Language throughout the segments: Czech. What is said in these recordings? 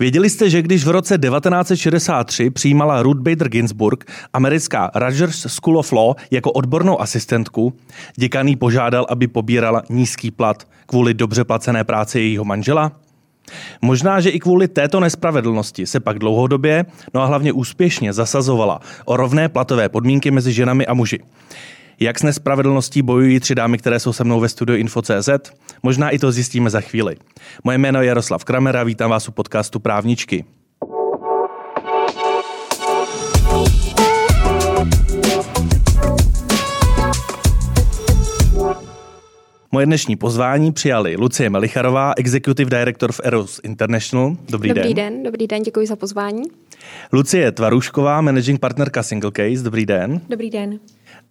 Věděli jste, že když v roce 1963 přijímala Ruth Bader Ginsburg americká Rogers School of Law jako odbornou asistentku, děkan jí požádal, aby pobírala nízký plat kvůli dobře placené práci jejího manžela? Možná, že i kvůli této nespravedlnosti se pak dlouhodobě, no a hlavně úspěšně zasazovala o rovné platové podmínky mezi ženami a muži. Jak s nespravedlností bojují tři dámy, které jsou se mnou ve studiu Info.cz? Možná i to zjistíme za chvíli. Moje jméno je Jaroslav Kramer a vítám vás u podcastu Právničky. Moje dnešní pozvání přijali Lucie Melicharová, Executive Director v Eros International. Dobrý, dobrý den. den. Dobrý den, děkuji za pozvání. Lucie Tvarušková, Managing Partnerka Single Case. Dobrý den. Dobrý den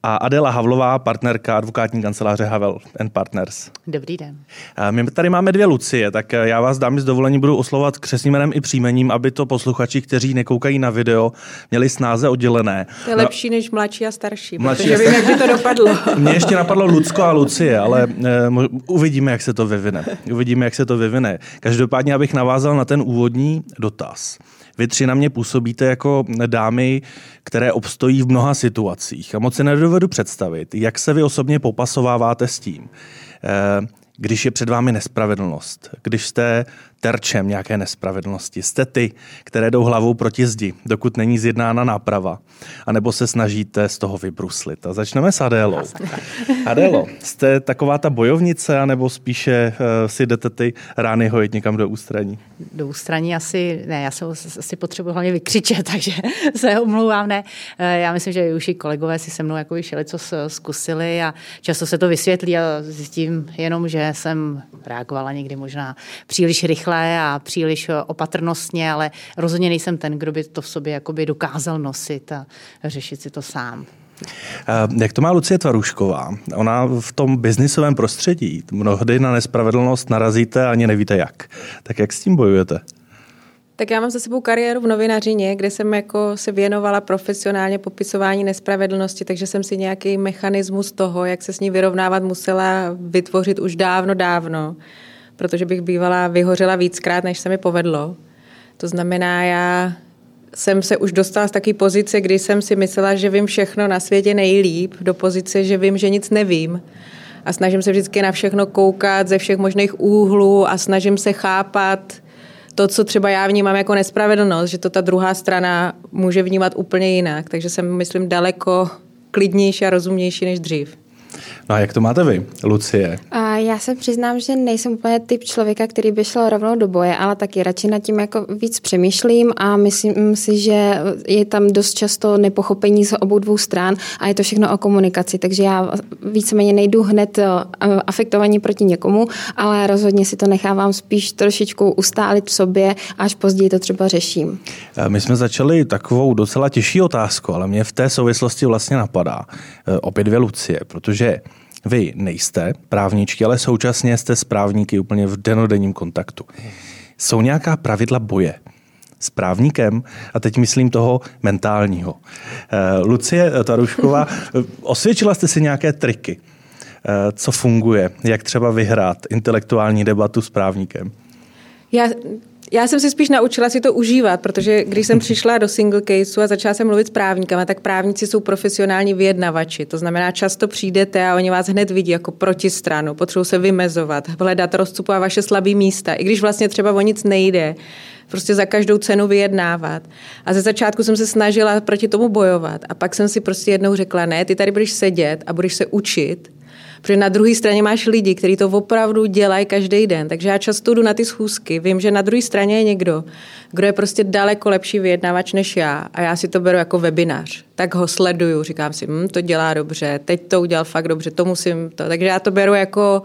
a Adela Havlová, partnerka advokátní kanceláře Havel and Partners. Dobrý den. My tady máme dvě Lucie, tak já vás dámy z dovolení budu oslovat křesním jménem i příjmením, aby to posluchači, kteří nekoukají na video, měli snáze oddělené. To je no, lepší než mladší a starší, mladší protože a vím, jak by to dopadlo. Mně ještě napadlo Lucko a Lucie, ale uh, uvidíme, jak se to vyvine. Uvidíme, jak se to vyvine. Každopádně, abych navázal na ten úvodní dotaz. Vy tři na mě působíte jako dámy, které obstojí v mnoha situacích. A moc si nedovedu představit, jak se vy osobně popasováváte s tím, eh, když je před vámi nespravedlnost, když jste terčem nějaké nespravedlnosti. Jste ty, které jdou hlavou proti zdi, dokud není zjednána náprava, anebo se snažíte z toho vybruslit. A začneme s Adélou. Adélo, jste taková ta bojovnice, anebo spíše uh, si jdete ty rány hojit někam do ústraní? Do ústraní asi, ne, já se asi potřebuji hlavně vykřičet, takže se omlouvám, ne. Eh, já myslím, že už i kolegové si se mnou jako šeli, co zkusili a často se to vysvětlí a zjistím jenom, že jsem reagovala někdy možná příliš rychle rychle a příliš opatrnostně, ale rozhodně nejsem ten, kdo by to v sobě jakoby dokázal nosit a řešit si to sám. Eh, jak to má Lucie Tvarušková? Ona v tom biznisovém prostředí mnohdy na nespravedlnost narazíte a ani nevíte jak. Tak jak s tím bojujete? Tak já mám za sebou kariéru v novinařině, kde jsem jako se věnovala profesionálně popisování nespravedlnosti, takže jsem si nějaký mechanismus toho, jak se s ní vyrovnávat, musela vytvořit už dávno, dávno protože bych bývala vyhořela víckrát, než se mi povedlo. To znamená, já jsem se už dostala z takové pozice, kdy jsem si myslela, že vím všechno na světě nejlíp, do pozice, že vím, že nic nevím. A snažím se vždycky na všechno koukat ze všech možných úhlů a snažím se chápat to, co třeba já vnímám jako nespravedlnost, že to ta druhá strana může vnímat úplně jinak. Takže jsem, myslím, daleko klidnější a rozumnější než dřív. No a jak to máte vy, Lucie? A já se přiznám, že nejsem úplně typ člověka, který by šel rovnou do boje, ale taky radši nad tím jako víc přemýšlím a myslím si, že je tam dost často nepochopení z obou dvou stran a je to všechno o komunikaci, takže já víceméně nejdu hned eh, afektovaní proti někomu, ale rozhodně si to nechávám spíš trošičku ustálit v sobě, až později to třeba řeším. Eh, my jsme začali takovou docela těžší otázku, ale mě v té souvislosti vlastně napadá eh, opět dvě Lucie, protože vy nejste právničky, ale současně jste s právníky úplně v denodenním kontaktu. Jsou nějaká pravidla boje s právníkem, a teď myslím toho mentálního. Eh, Lucie Tarušková, osvědčila jste si nějaké triky, eh, co funguje, jak třeba vyhrát intelektuální debatu s právníkem? Já já jsem si spíš naučila si to užívat, protože když jsem přišla do single caseu a začala jsem mluvit s právníkama, tak právníci jsou profesionální vyjednavači. To znamená, často přijdete a oni vás hned vidí jako protistranu, potřebují se vymezovat, hledat, rozcupovat vaše slabé místa. I když vlastně třeba o nic nejde, prostě za každou cenu vyjednávat. A ze začátku jsem se snažila proti tomu bojovat. A pak jsem si prostě jednou řekla, ne, ty tady budeš sedět a budeš se učit Protože na druhé straně máš lidi, kteří to opravdu dělají každý den. Takže já často jdu na ty schůzky. Vím, že na druhé straně je někdo, kdo je prostě daleko lepší vyjednavač než já. A já si to beru jako webinář. Tak ho sleduju, říkám si, hm, to dělá dobře, teď to udělal fakt dobře, to musím to. Takže já to beru jako,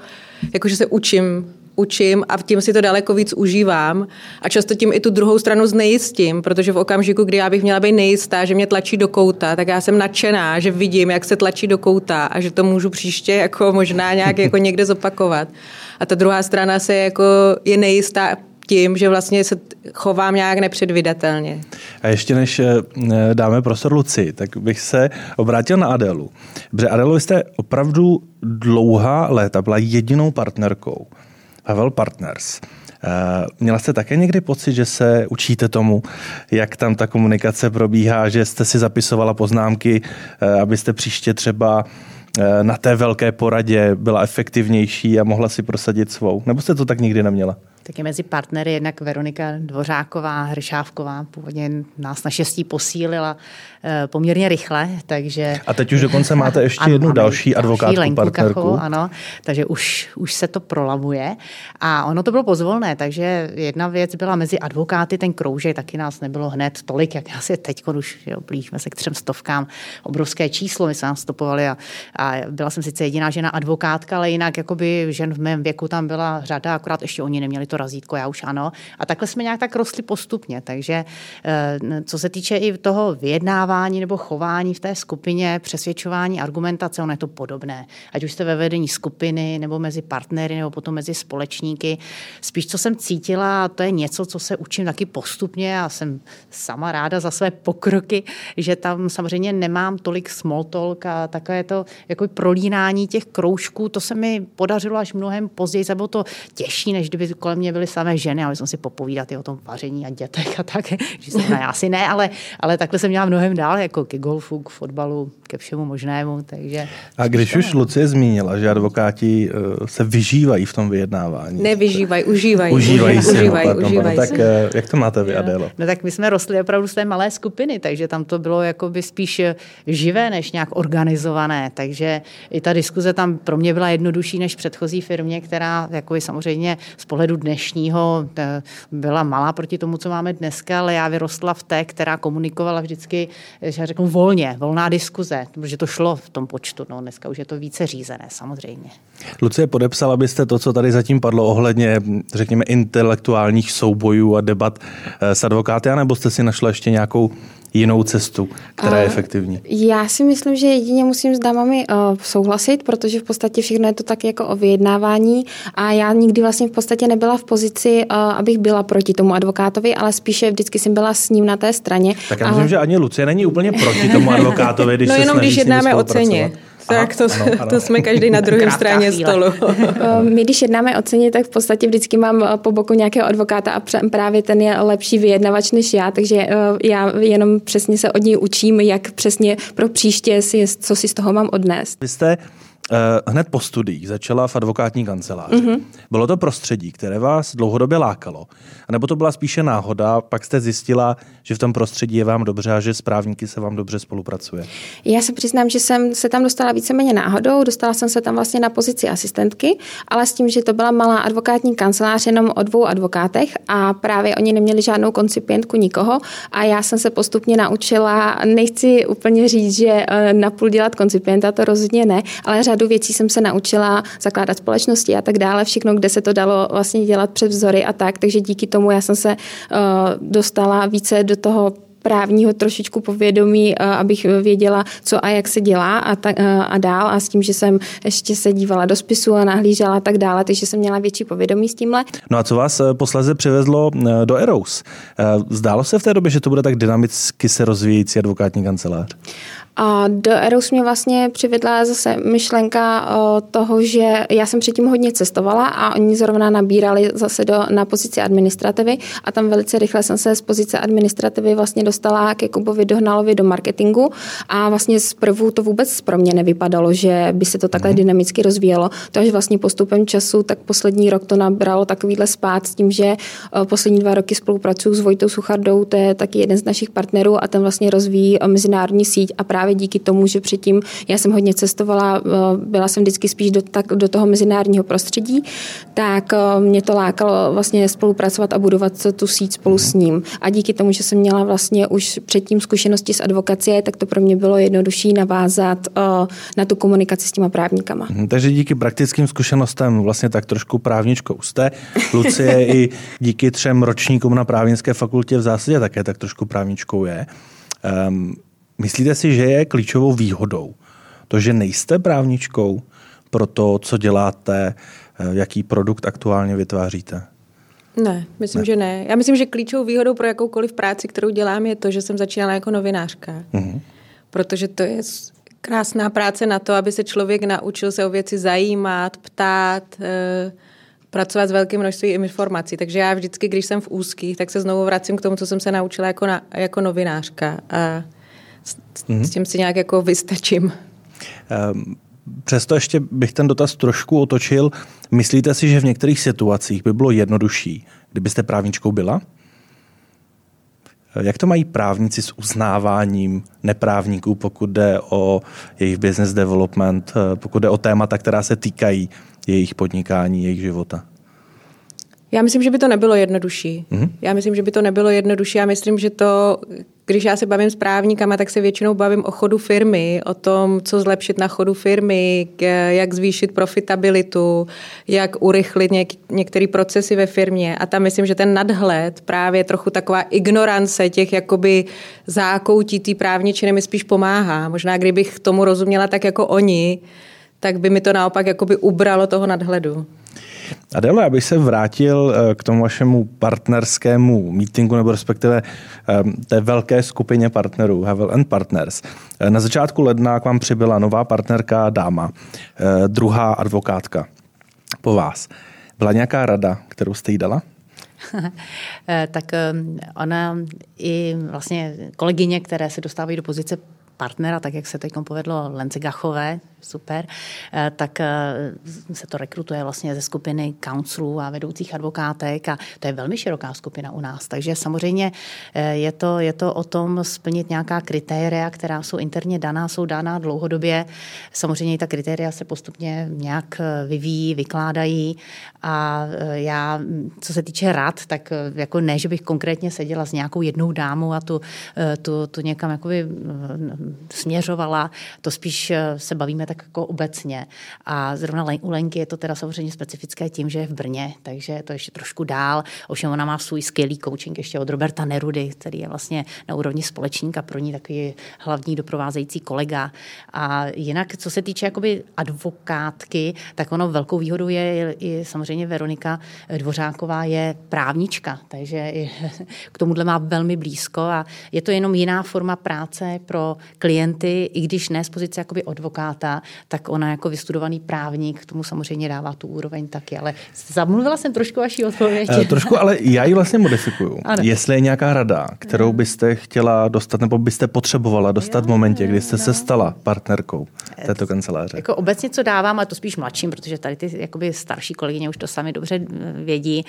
jako že se učím učím a tím si to daleko víc užívám a často tím i tu druhou stranu znejistím, protože v okamžiku, kdy já bych měla být nejistá, že mě tlačí do kouta, tak já jsem nadšená, že vidím, jak se tlačí do kouta a že to můžu příště jako možná nějak jako někde zopakovat. A ta druhá strana se jako je nejistá tím, že vlastně se chovám nějak nepředvydatelně. A ještě než eh, dáme prostor Luci, tak bych se obrátil na Adelu. Protože Adelu, jste opravdu dlouhá léta byla jedinou partnerkou Havel Partners. Měla jste také někdy pocit, že se učíte tomu, jak tam ta komunikace probíhá, že jste si zapisovala poznámky, abyste příště třeba na té velké poradě byla efektivnější a mohla si prosadit svou? Nebo jste to tak nikdy neměla? Taky mezi partnery jednak Veronika Dvořáková, Hršávková, původně nás naštěstí posílila eh, poměrně rychle, takže... A teď už dokonce máte ještě ano, jednu další advokátku, partnerku. Kachou, ano, takže už, už se to prolavuje a ono to bylo pozvolné, takže jedna věc byla mezi advokáty, ten kroužek, taky nás nebylo hned tolik, jak nás je teď, už jo, blížíme se k třem stovkám, obrovské číslo, my jsme nastupovali a, a byla jsem sice jediná žena advokátka, ale jinak jakoby žen v mém věku tam byla řada, akorát ještě oni neměli to razítko, já už ano. A takhle jsme nějak tak rostli postupně. Takže eh, co se týče i toho vyjednávání nebo chování v té skupině, přesvědčování, argumentace, ono je to podobné. Ať už jste ve vedení skupiny, nebo mezi partnery, nebo potom mezi společníky. Spíš, co jsem cítila, to je něco, co se učím taky postupně a jsem sama ráda za své pokroky, že tam samozřejmě nemám tolik small talk a takové to jako prolínání těch kroužků, to se mi podařilo až mnohem později, bylo to těžší, než kdyby kolem mě mě byly samé ženy, ale jsme si popovídat i o tom vaření a dětech a tak. Že jsem, ne, asi ne, ale, ale takhle jsem měla mnohem dál, jako ke golfu, k fotbalu, ke všemu možnému. Takže a když už Lucie zmínila, že advokáti uh, se vyžívají v tom vyjednávání. Nevyžívají, užívají. Užívají se. Užívají, no, užívají tak uh, jak to máte vy, Adélo? No tak my jsme rostli opravdu z té malé skupiny, takže tam to bylo jakoby spíš živé, než nějak organizované. Takže i ta diskuze tam pro mě byla jednodušší než v předchozí firmě, která jako samozřejmě z pohledu dneš dnešního byla malá proti tomu, co máme dneska, ale já vyrostla v té, která komunikovala vždycky, že řeknu volně, volná diskuze, protože to šlo v tom počtu. No, dneska už je to více řízené, samozřejmě. Lucie, podepsala byste to, co tady zatím padlo ohledně, řekněme, intelektuálních soubojů a debat eh, s advokáty, nebo jste si našla ještě nějakou jinou cestu, která je efektivní? Já si myslím, že jedině musím s dámami uh, souhlasit, protože v podstatě všechno je to tak jako o vyjednávání a já nikdy vlastně v podstatě nebyla v pozici, uh, abych byla proti tomu advokátovi, ale spíše vždycky jsem byla s ním na té straně. Tak já myslím, ale... že ani Lucie není úplně proti tomu advokátovi, když no se jenom když jednáme o ceně. Tak to, ano, ano. to jsme každý na druhé straně stolu. Eh, my, když jednáme o ceně, tak v podstatě vždycky mám eh, po boku nějakého advokáta a právě ten je lepší vyjednavač než já, takže eh, já jenom přesně se od něj učím, jak přesně pro příště si, co si z toho mám odnést. Vy jste hned po studiích začala v advokátní kanceláři. Mm-hmm. Bylo to prostředí, které vás dlouhodobě lákalo? A nebo to byla spíše náhoda, pak jste zjistila, že v tom prostředí je vám dobře a že s právníky se vám dobře spolupracuje? Já se přiznám, že jsem se tam dostala víceméně náhodou. Dostala jsem se tam vlastně na pozici asistentky, ale s tím, že to byla malá advokátní kancelář jenom o dvou advokátech a právě oni neměli žádnou koncipientku nikoho a já jsem se postupně naučila, nechci úplně říct, že eh, napůl dělat koncipienta, to rozhodně ne, ale řadu věcí jsem se naučila zakládat společnosti a tak dále, všechno, kde se to dalo vlastně dělat před vzory a tak, takže díky tomu já jsem se uh, dostala více do toho právního trošičku povědomí, uh, abych věděla, co a jak se dělá a, ta, uh, a dál a s tím, že jsem ještě se dívala do spisu a nahlížela a tak dále, takže jsem měla větší povědomí s tímhle. No a co vás posleze přivezlo do Eros? Zdálo se v té době, že to bude tak dynamicky se rozvíjející advokátní kancelář? A do Erus mě vlastně přivedla zase myšlenka toho, že já jsem předtím hodně cestovala a oni zrovna nabírali zase do, na pozici administrativy a tam velice rychle jsem se z pozice administrativy vlastně dostala ke Kubovi Dohnalovi do marketingu a vlastně zprvu to vůbec pro mě nevypadalo, že by se to takhle mm. dynamicky rozvíjelo. To až vlastně postupem času, tak poslední rok to nabralo takovýhle spát s tím, že poslední dva roky spolupracuju s Vojtou Suchardou, to je taky jeden z našich partnerů a ten vlastně rozvíjí mezinárodní síť a právě právě díky tomu, že předtím já jsem hodně cestovala, eh, byla jsem vždycky spíš do, tak, do toho mezinárodního prostředí, tak eh, mě to lákalo vlastně spolupracovat a budovat tu síť spolu s ním. A díky tomu, že jsem měla vlastně už předtím zkušenosti s advokacie, tak to pro mě bylo jednodušší navázat eh, na tu komunikaci s těma právníkama. Hmm, takže díky praktickým zkušenostem vlastně tak trošku právničkou jste. Lucie i díky třem ročníkům na právnické fakultě v zásadě také tak trošku právničkou je. Um, Myslíte si, že je klíčovou výhodou to, že nejste právničkou pro to, co děláte, eh, jaký produkt aktuálně vytváříte? Ne, myslím, ne. že ne. Já myslím, že klíčovou výhodou pro jakoukoliv práci, kterou dělám, je to, že jsem začínala jako novinářka. Mm-hmm. Protože to je krásná práce na to, aby se člověk naučil se o věci zajímat, ptát, eh, pracovat s velkým množstvím informací. Takže já vždycky, když jsem v úzkých, tak se znovu vracím k tomu, co jsem se naučila jako, na, jako novinářka. A mm-hmm. s tím si nějak jako vystačím. Um, přesto ještě bych ten dotaz trošku otočil. Myslíte si, že v některých situacích by bylo jednodušší, kdybyste právničkou byla? Jak to mají právníci s uznáváním neprávníků, pokud jde o jejich business development, pokud jde o témata, která se týkají jejich podnikání, jejich života? Já myslím, že by to nebylo jednodušší. Mm-hmm. Já myslím, že by to nebylo jednodušší. Já myslím, že to, když já se bavím s právníkama, tak se většinou bavím o chodu firmy, o tom, co zlepšit na chodu firmy, jak zvýšit profitabilitu, jak urychlit něk- některé procesy ve firmě. A tam myslím, že ten nadhled, právě trochu taková ignorance těch jakoby zákoutí té právničiny mi spíš pomáhá. Možná kdybych tomu rozuměla tak jako oni, tak by mi to naopak jakoby ubralo toho nadhledu. Adele, abych se vrátil eh, k tomu vašemu partnerskému meetingu, nebo respektive eh, té velké skupině partnerů, Havel and Partners. Eh, na začátku ledna k vám přibyla nová partnerka dáma, druhá advokátka po vás. Byla nějaká rada, kterou jste jí dala? tak ona i vlastně kolegyně, které se dostávají do pozice partnera, tak jak se teď povedlo Lence Gachové, super, eh, tak eh, se to rekrutuje vlastně ze skupiny counselů a vedoucích advokátek a to je velmi široká skupina u nás. Takže samozřejmě eh, je to, je to o tom splnit nějaká kritéria, která jsou interně daná, jsou daná dlouhodobě. Samozřejmě ta kritéria se postupně nějak vyvíjí, vykládají a já, co se týče rad, tak jako ne, že bych konkrétně seděla s nějakou jednou dámou a tu, tu, tu někam jakoby směřovala, to spíš se bavíme tak jako obecně. A zrovna u Lenky je to teda samozřejmě specifické tím, že je v Brně, takže to ještě trošku dál. Ovšem ona má svůj skvělý coaching ještě od Roberta Nerudy, který je vlastně na úrovni společníka, pro ní takový hlavní doprovázející kolega. A jinak, co se týče jakoby advokátky, tak ono velkou výhodou je i samozřejmě Veronika Dvořáková je právnička, takže k tomuhle má velmi blízko a je to jenom jiná forma práce pro klienty, i když ne z pozice jakoby advokáta, tak ona jako vystudovaný právník tomu samozřejmě dává tu úroveň taky. Ale zamluvila jsem trošku vaší odpověď. E, trošku, ale já ji vlastně modifikuju. Ano. Jestli je nějaká rada, kterou byste chtěla dostat, nebo byste potřebovala dostat v momentě, kdy jste se stala partnerkou této kanceláře. Jako obecně, co dávám, a to spíš mladším, protože tady ty jakoby starší kolegyně už to sami dobře eh, vědí,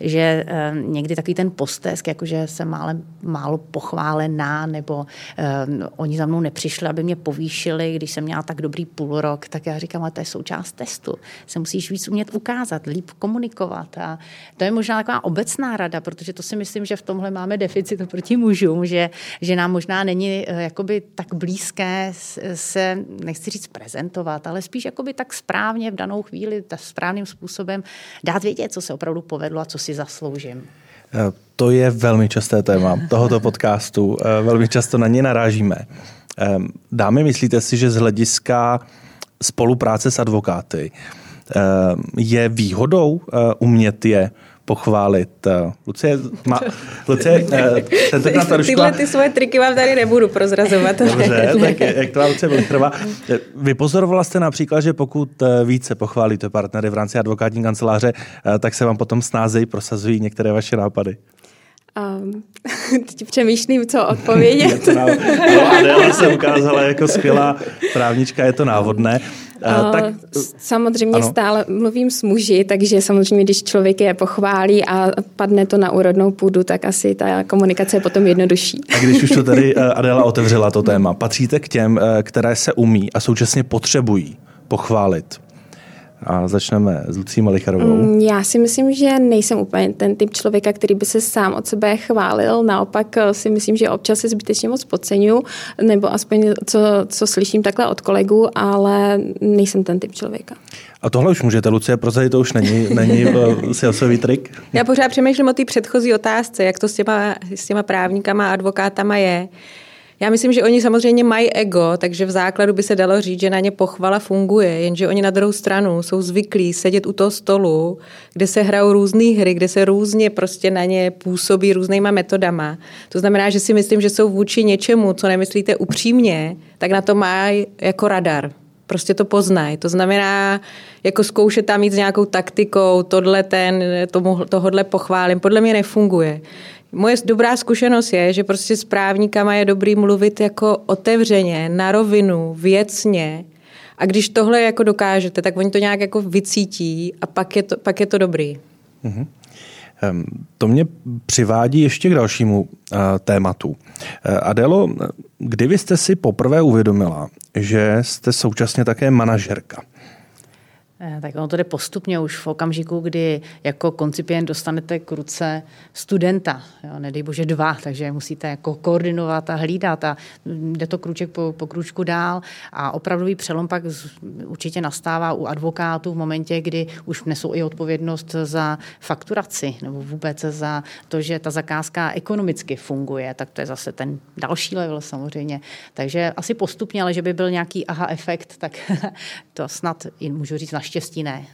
že eh, někdy takový ten postesk, jakože jsem málo, málo pochválená, nebo eh, oni za mnou nepřišli, aby mě povýšili, když jsem měla tak dobrý půl rok, tak já říkám, ale to je součást testu. Se musíš víc umět ukázat, líp komunikovat. A to je možná taková obecná rada, protože to si myslím, že v tomhle máme deficit proti mužům, že, že nám možná není eh, jakoby tak blízké se, nechci říct prezentovat, ale spíš jakoby tak správně v danou chvíli, tak správným způsobem dát vědět, co se opravdu povedlo a co si zasloužím. Eh, to je velmi časté téma tohoto podcastu. Eh, velmi často na ně narážíme. Ehm, dámy, myslíte si, že z hlediska spolupráce s advokáty ehm, je výhodou eh, umět je pochválit. Eh, Lucie, má, Lucie eh, tentokrát ta Tyhle ty svoje triky vám tady nebudu prozrazovat. Dobře, tak jak to Lucie Vilichrová. Vypozorovala jste například, že pokud více pochválíte partnery v rámci advokátní kanceláře, tak se vám potom snázejí prosazují některé vaše nápady. Um, teď přemýšlím, co odpovědět. no, Adela se ukázala jako skvělá právnička, je to návodné. Uh, tak, samozřejmě ano. stále mluvím s muži, takže samozřejmě, když člověk je pochválí a padne to na úrodnou půdu, tak asi ta komunikace je potom jednodušší. A když už to tady eh, Adela otevřela to téma, patříte k těm, které se umí a současně potřebují pochválit? A začneme s Lucí Malicharovou. Mm, já si myslím, že nejsem úplně ten typ člověka, který by se sám od sebe chválil. Naopak eh, si myslím, že občas se zbytečně moc podceňuji, nebo aspoň co, co slyším takhle od kolegů, ale nejsem ten typ člověka. A tohle už můžete, Lucie, prozadit, to už není, není eh, silsový trik? Já pořád přemýšlím o té předchozí otázce, jak to s těma, s těma právníkama a advokátama je. Já myslím, že oni samozřejmě mají ego, takže v základu by se dalo říct, že na ně pochvala funguje, jenže oni na druhou stranu jsou zvyklí sedět u toho stolu, kde se hrajou různé hry, kde se různě prostě na ně působí různýma metodama. To znamená, že si myslím, že jsou vůči něčemu, co nemyslíte upřímně, tak na to mají jako radar. prostě to poznají. To znamená, jako zkoušet tam mít s nějakou taktikou, tohle ten, tomu, tohodle pochválím, podle mě nefunguje. Moje dobrá zkušenost je, že prostě s právníkama je dobrý mluvit jako otevřeně, na rovinu, věcně. A když tohle jako dokážete, tak oni to nějak jako vycítí a pak je to, pak je to dobrý. Mm-hmm. To mě přivádí ještě k dalšímu uh, tématu. Uh, Adelo, kdy vy jste si poprvé uvědomila, že jste současně také manažerka? Eh, tak ono to jde postupně už v okamžiku, kdy jako koncipient dostanete k ruce studenta, jo, nedej bože dva, takže musíte jako koordinovat a hlídat a jde to kruček po, po kručku dál a opravdový přelom pak určitě nastává u advokátů v momentě, kdy už nesou i odpovědnost za fakturaci nebo vůbec za to, že ta zakázka ekonomicky funguje, tak to je zase ten další level samozřejmě. Takže asi postupně, ale že by byl nějaký aha efekt, tak to snad i můžu říct naštěstí ne.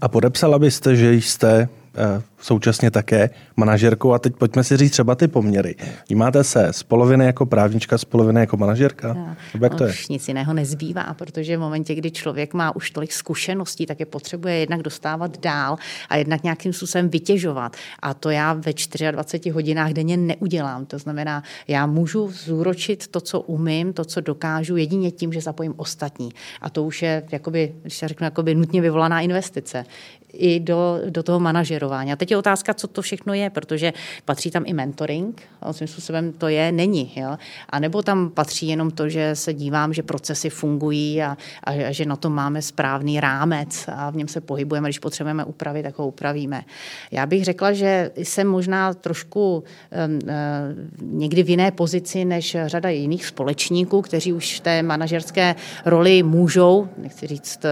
A podepsala byste, že jste Eh, současně také manažerkou. A teď pojďme si říct třeba ty poměry. Vnímáte se z poloviny jako právnička, z poloviny jako manažerka? No, jak to je? nic jiného nezbývá, protože v momentě, kdy člověk má už tolik zkušeností, tak je potřebuje jednak dostávat dál a jednak nějakým způsobem vytěžovat. A to já ve 24 hodinách denně neudělám. To znamená, já můžu zúročit to, co umím, to, co dokážu, jedině tím, že zapojím ostatní. A to už je, jakoby, když se řeknu, jakoby nutně vyvolaná investice i do, do toho manažerování. A teď je otázka, co to všechno je, protože patří tam i mentoring, a svým způsobem to je, není. Jo? A nebo tam patří jenom to, že se dívám, že procesy fungují a, a, a že na to máme správný rámec a v něm se pohybujeme, když potřebujeme upravit, tak ho upravíme. Já bych řekla, že jsem možná trošku um, uh, někdy v jiné pozici než řada jiných společníků, kteří už té manažerské roli můžou, nechci říct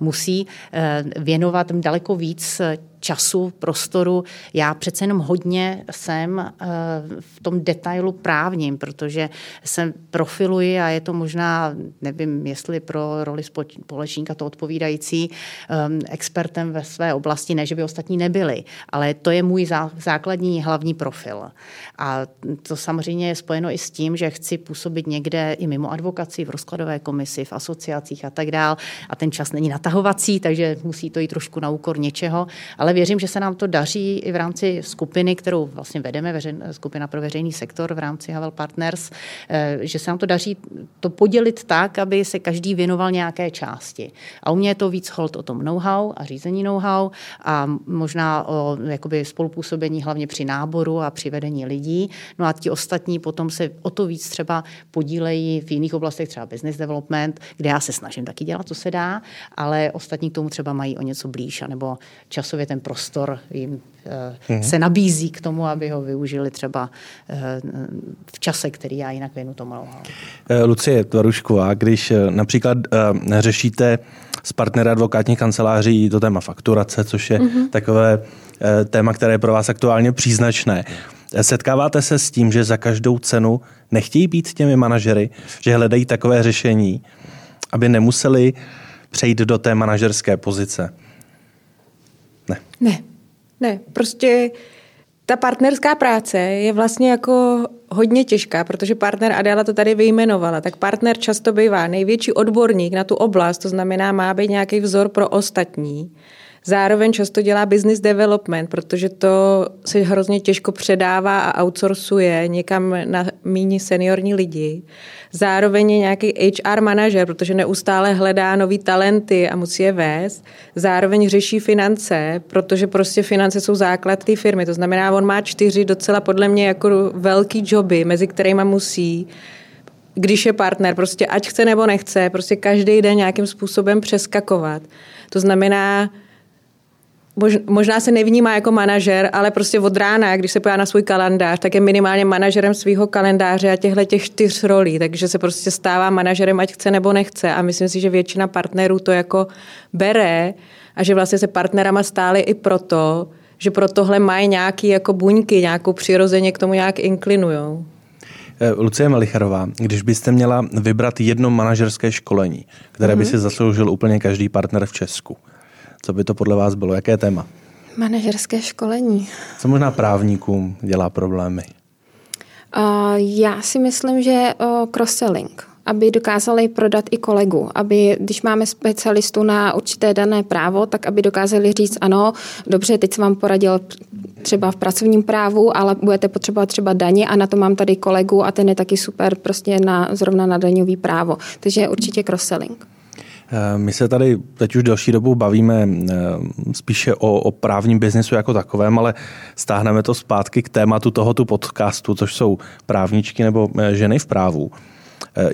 musí, uh, věnovat daleko víc času, prostoru. Já přece jenom hodně jsem eh, v tom detailu právním, protože se profiluji a je to možná, nevím, jestli pro roli společníka to odpovídající ehm, expertem ve své oblasti, ne, že by ostatní nebyli, ale to je můj základní hlavní profil. A to samozřejmě je spojeno i s tím, že chci působit někde i mimo advokaci, v rozkladové komisi, v asociacích a tak dál. A ten čas není natahovací, takže musí to jít trošku na úkor něčeho, ale věřím, že se nám to daří i v rámci skupiny, kterou vlastně vedeme, veřejn, skupina pro veřejný sektor v rámci Havel Partners, eh, že se nám to daří to podělit tak, aby se každý věnoval nějaké části. A u mě je to víc hold o tom know-how a řízení know-how a možná o jakoby spolupůsobení hlavně při náboru a při vedení lidí. No a ti ostatní potom se o to víc třeba podílejí v jiných oblastech, třeba business development, kde já se snažím taky dělat, co se dá, ale ostatní k tomu třeba mají o něco blíž, anebo časově ten prostor jim mm-hmm. se nabízí k tomu, aby ho využili třeba eh, v čase, který já jinak věnu tomu eh, Lucie Tvarušková, když například řešíte s partnery advokátních kanceláří to téma fakturace, což je mm-hmm. takové téma, které je pro vás aktuálně příznačné. Setkáváte se s tím, že za každou cenu nechtějí být těmi manažery, že hledají takové řešení, aby nemuseli přejít do té manažerské pozice? Ne. Ne, ne, prostě ta partnerská práce je vlastně jako hodně těžká, protože partner Adela to tady vyjmenovala, tak partner často bývá největší odborník na tu oblast, to znamená, má být nějaký vzor pro ostatní. Zároveň často dělá business development, protože to se hrozně těžko předává a outsourcuje někam na míní seniorní lidi. Zároveň je nějaký HR manažer, protože neustále hledá nový talenty a musí je vést. Zároveň řeší finance, protože prostě finance jsou základ té firmy. To znamená, on má čtyři docela podle mě jako velký joby, mezi kterými musí když je partner, prostě ať chce nebo nechce, prostě každý den nějakým způsobem přeskakovat. To znamená, možná se nevnímá jako manažer, ale prostě od rána, když se pojá na svůj kalendář, tak je minimálně manažerem svého kalendáře a těchto těch čtyř rolí, takže se prostě stává manažerem, ať chce nebo nechce. A myslím si, že většina partnerů to jako bere a že vlastně se partnerama stály i proto, že pro tohle mají nějaký jako buňky, nějakou přirozeně k tomu nějak inklinujou. Eh, Lucie Melicharová, když byste měla vybrat jedno manažerské školení, které by mhm. si zasloužil úplně každý partner v Česku, co by to podle vás bylo? Jaké téma? Manažerské školení. Co možná právníkům dělá problémy? Uh, já si myslím, že uh, cross-selling. aby dokázali prodat i kolegu, aby když máme specialistu na určité dané právo, tak aby dokázali říct ano, dobře, teď jsem vám poradil třeba v pracovním právu, ale budete potřebovat třeba daně a na to mám tady kolegu a ten je taky super prostě na, zrovna na daňový právo. Takže určitě cross-selling. Eh, my se tady teď už delší dobu bavíme eh, spíše o, o právním biznesu jako takovém, ale stáhneme to zpátky k tématu tohoto podcastu, což jsou právničky nebo eh, ženy v právu.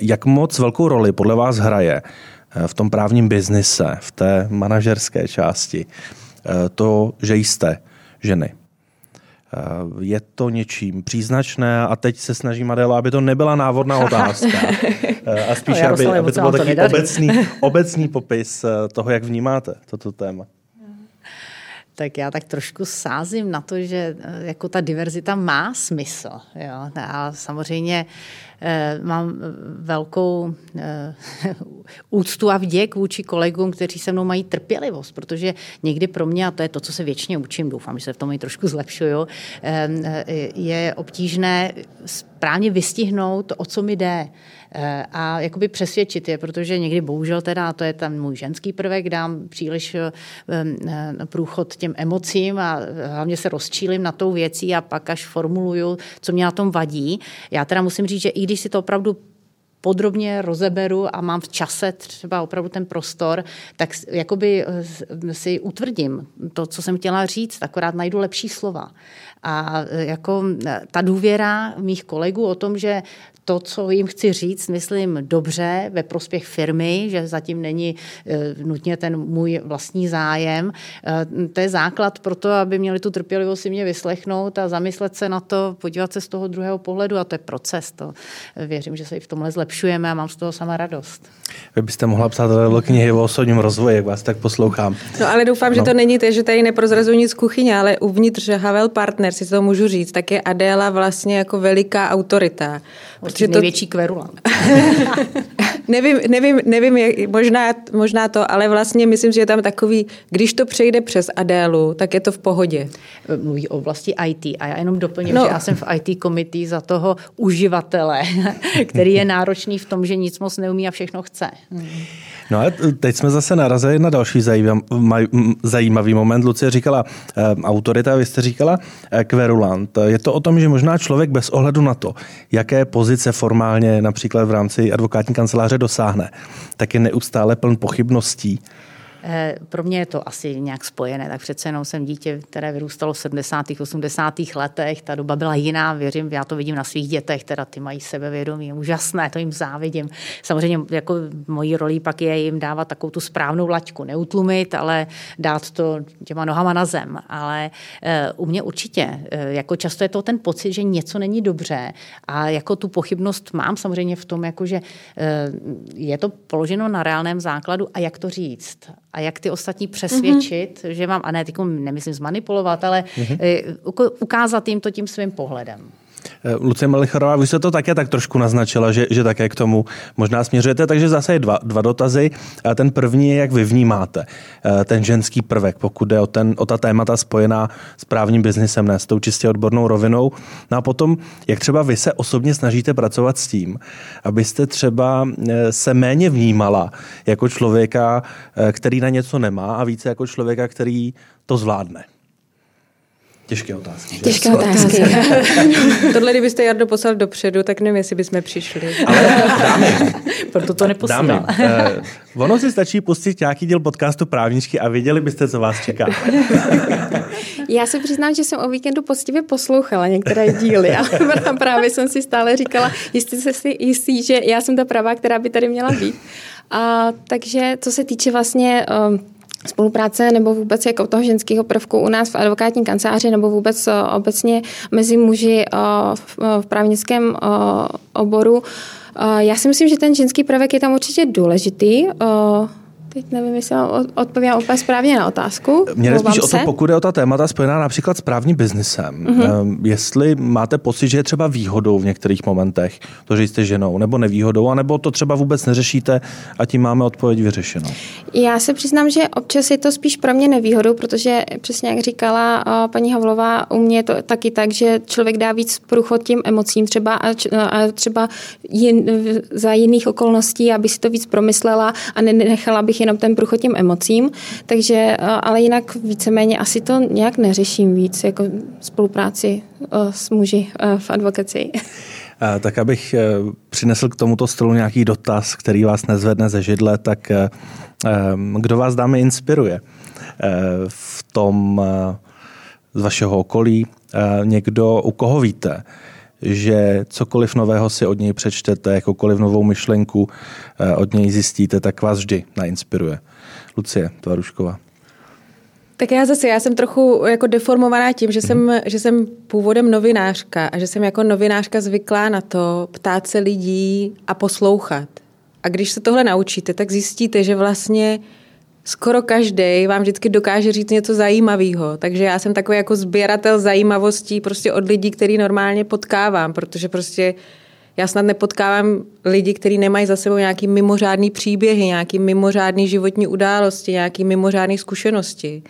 Jak moc velkou roli podle vás hraje v tom právním biznise, v té manažerské části, to, že jste ženy? Je to něčím příznačné a teď se snažím, Adela, aby to nebyla návodná otázka. A spíš, no, aby, aby to byl takový obecný, obecný popis toho, jak vnímáte toto téma tak já tak trošku sázím na to, že jako ta diverzita má smysl. Jo? A samozřejmě Eh, mám velkou eh, úctu a vděk vůči kolegům, kteří se mnou mají trpělivost, protože někdy pro mě, a to je to, co se většině učím, doufám, že se v tom i trošku zlepšuju, eh, je obtížné správně vystihnout, o co mi jde a jakoby přesvědčit je, protože někdy bohužel teda, to je ten můj ženský prvek, dám příliš průchod těm emocím a hlavně se rozčílim na tou věcí a pak až formuluju, co mě na tom vadí. Já teda musím říct, že i když si to opravdu podrobně rozeberu a mám v čase třeba opravdu ten prostor, tak jakoby eh, si utvrdím to, co jsem chtěla říct, akorát najdu lepší slova. A eh, jako eh, ta důvěra mých kolegů o tom, že to, co jim chci říct, myslím dobře ve prospěch firmy, že zatím není e, nutně ten můj vlastní zájem. E, to je základ pro to, aby měli tu trpělivost si mě vyslechnout a zamyslet se na to, podívat se z toho druhého pohledu a to je proces. To věřím, že se i v tomhle zlepšujeme a mám z toho sama radost. Vy byste mohla psát do knihy o osobním rozvoji, jak vás tak poslouchám. No ale doufám, no. že to není to, že tady neprozrazuji nic z kuchyně, ale uvnitř Havel Partners, si to můžu říct, tak je Adéla vlastně jako veliká autorita. Protože to... největší kverulant. nevím, nevím, nevím jak, možná, možná to, ale vlastně myslím, že je tam takový, když to přejde přes Adélu, tak je to v pohodě. Mluví o oblasti IT a já jenom doplním, no. že já jsem v IT komitý za toho uživatele, který je náročný v tom, že nic moc neumí a všechno chce. No a teď jsme zase narazili na další zajímavý moment. Lucie říkala eh, autorita, vy jste říkala eh, kverulant. Je to o tom, že možná člověk bez ohledu na to, jaké pozice formálně například v rámci advokátní kanceláře dosáhne, tak je neustále pln pochybností Eh, pro mě je to asi nějak spojené, tak přece jenom jsem dítě, které vyrůstalo v 70. 80. letech, ta doba byla jiná, věřím, já to vidím na svých dětech, teda ty mají sebevědomí, úžasné, to jim závidím. Samozřejmě jako mojí roli pak je jim dávat takovou tu správnou laťku, neutlumit, ale dát to těma nohama na zem. Ale uh, u mě určitě, uh, jako často je to ten pocit, že něco není dobře a jako tu pochybnost mám samozřejmě v tom, jako že je to položeno na reálném základu a jak to říct a jak ty ostatní přesvědčit, mm-hmm. že mám, a ne, nemyslím zmanipulovat, ale mm-hmm. ukázat jim to tím svým pohledem. Eh, Lucie Malicharová, vy jste to také tak trošku naznačila, že, že také k tomu možná směřujete, takže zase je dva, dva dotazy. Ten první je, jak vy vnímáte eh, ten ženský prvek, pokud jde o, ten, o ta témata spojená s právním biznisem, ne s tou čistě odbornou rovinou. No a potom, jak třeba vy se osobně snažíte pracovat s tím, abyste třeba eh, se méně vnímala jako člověka, který na něco nemá a více jako člověka, který to zvládne. Těžké otázky. Že? Těžké otázky. Tohle, kdybyste Jardo poslal dopředu, tak nevím, jestli bychom přišli. Ale dámy. Proto to neposílám. Dámy, eh, ono si stačí pustit nějaký díl podcastu Právničky a věděli byste, co vás čeká. Já se přiznám, že jsem o víkendu poctivě poslouchala některé díly, ale právě jsem si stále říkala, jestli se si jistý, že já jsem ta pravá, která by tady měla být. A, takže co se týče vlastně um, spolupráce nebo vůbec jako toho ženského prvku u nás v advokátní kanceláři nebo vůbec eh, obecně mezi muži eh, v právnickém eh, oboru. Já si myslím, že ten ženský prvek je tam určitě důležitý. Teď nevím, jestli vám odpovím úplně správně na otázku. Mě spíš o to, pokud je o ta témata spojená například s právním biznesem. Mm-hmm. Jestli máte pocit, že je třeba výhodou v některých momentech to, že jste ženou, nebo nevýhodou, anebo to třeba vůbec neřešíte a tím máme odpověď vyřešenou. Já se přiznám, že občas je to spíš pro mě nevýhodou, protože přesně jak říkala paní Havlová, u mě je to taky tak, že člověk dá víc průchod tím emocím třeba a, a třeba jin, za jiných okolností, aby si to víc promyslela a nenechala bych jenom ten průchod těm emocím, takže, eh, ale jinak víceméně asi to nějak neřeším víc, jako spolupráci eh, s muži eh, v advokaci. Tak abych přinesl k tomuto stolu nějaký dotaz, který vás nezvedne ze židle, tak kdo vás dáme inspiruje v tom z vašeho okolí, někdo, u koho víte, že cokoliv nového si od něj přečtete, jakoukoliv novou myšlenku eh, od něj zjistíte, tak vás vždy nainspiruje. Lucie Tvarušková. Tak já zase, já jsem trochu jako deformovaná tím, že jsem, mm-hmm. že jsem původem novinářka a že jsem jako novinářka zvyklá na to ptát se lidí a poslouchat. A když se tohle naučíte, tak zjistíte, že vlastně skoro každý vám vždycky dokáže říct něco zajímavého. Takže já jsem takový jako sběratel zajímavostí prostě od lidí, který normálně potkávám, protože prostě já snad nepotkávám lidi, kteří nemají za sebou nějaký mimořádný příběhy, nějaký mimořádný životní události, nějaký mimořádné zkušenosti.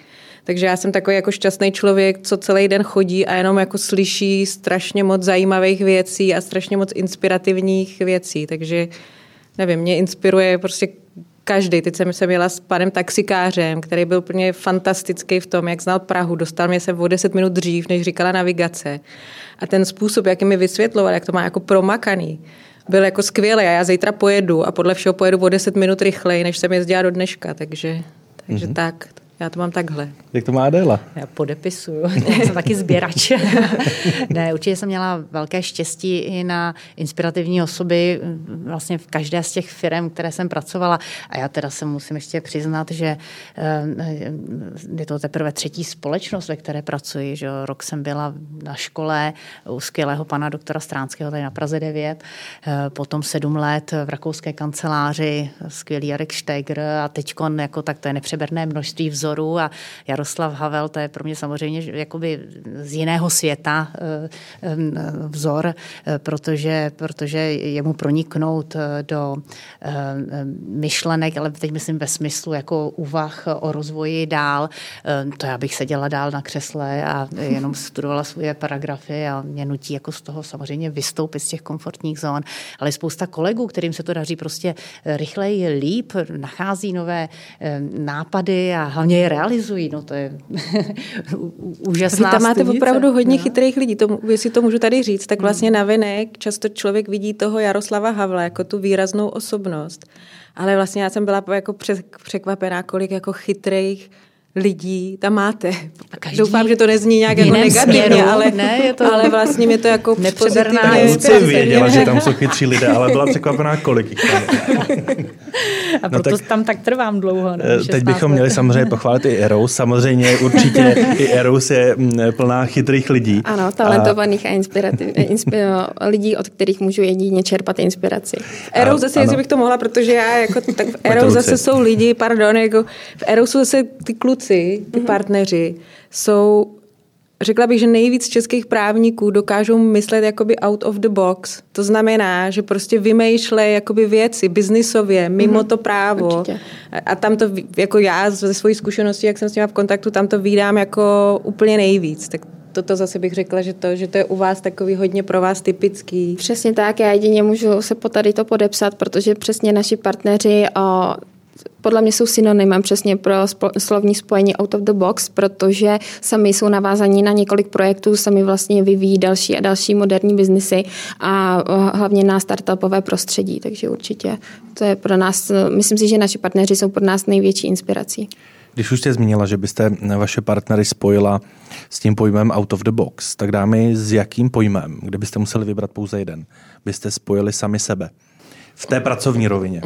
Takže já jsem takový jako šťastný člověk, co celý den chodí a jenom jako slyší strašně moc zajímavých věcí a strašně moc inspirativních věcí. Takže nevím, mě inspiruje prostě každý. Teď jsem se měla s panem taxikářem, který byl úplně fantastický v tom, jak znal Prahu. Dostal mě se o 10 minut dřív, než říkala navigace. A ten způsob, jak mi vysvětloval, jak to má jako promakaný, byl jako skvělý. A já zítra pojedu a podle všeho pojedu o 10 minut rychleji, než jsem jezdila do dneška. Takže, takže mm-hmm. tak. Já to mám takhle. Jak to má Adéla? Já podepisuju. Já jsem taky sběrač. ne, určitě jsem měla velké štěstí i na inspirativní osoby vlastně v každé z těch firm, které jsem pracovala. A já teda se musím ještě přiznat, že eh, je to teprve třetí společnost, ve které pracuji. Že rok jsem byla na škole u skvělého pana doktora Stránského tady na Praze 9, eh, potom sedm let v rakouské kanceláři, skvělý Jarek Steger a teď jako tak to je nepřeberné množství vzorů vzorů a Jaroslav Havel, to je pro mě samozřejmě jakoby z jiného světa eh, eh, vzor, eh, protože, protože jemu proniknout do myšlenek, ale teď myslím ve smyslu jako úvah o rozvoji dál, to já bych seděla dál na křesle a jenom studovala svoje paragrafy a mě nutí jako z toho samozřejmě vystoupit z těch komfortních zón, ale spousta kolegů, kterým se to daří prostě rychleji, líp, nachází nové nápady a hlavně je realizují. No to je úžasná Vy tam máte stunice. opravdu hodně no. chytrých lidí, to, jestli to můžu tady říct, tak vlastně hmm. navenek často člověk vidí toho Jaroslava Havla jako tu výraznou osobnost. Ale vlastně já jsem byla jako překvapená, kolik jako chytrých lidí tam máte. Každý Doufám, že to nezní nějak jako negativně, ale, ne, je to ale vlastně mě to jako nepřeberná Lucie věděla, že tam jsou chytří lidé, ale byla překvapená, kolik jich tam A no proto tak, tam tak trvám dlouho. Ne? Eh, teď bychom let. měli samozřejmě pochválit i Eros. Samozřejmě určitě i Eros je mm, plná chytrých lidí. Ano, talentovaných a, a inspirativ, lidí, od kterých můžu jedině čerpat inspiraci. Eros zase, jestli bych to mohla, protože já jako, tak v Eros zase jsou lidi, pardon, jako v Erosu zase ty kluci kluci, ty mm-hmm. partneři, jsou Řekla bych, že nejvíc českých právníků dokážou myslet jakoby out of the box. To znamená, že prostě vymýšlej jakoby věci biznisově, mimo mm-hmm. to právo. Určitě. A tam to, jako já ze svojí zkušenosti, jak jsem s nimi v kontaktu, tam to vídám jako úplně nejvíc. Tak toto zase bych řekla, že to, že to je u vás takový hodně pro vás typický. Přesně tak, já jedině můžu se po tady to podepsat, protože přesně naši partneři o, podle mě jsou synonymem přesně pro slovní spojení out of the box, protože sami jsou navázaní na několik projektů, sami vlastně vyvíjí další a další moderní biznesy a hlavně na startupové prostředí, takže určitě to je pro nás, myslím si, že naši partneři jsou pro nás největší inspirací. Když už jste zmínila, že byste vaše partnery spojila s tím pojmem out of the box, tak dáme s jakým pojmem, kde byste museli vybrat pouze jeden, byste spojili sami sebe v té pracovní rovině?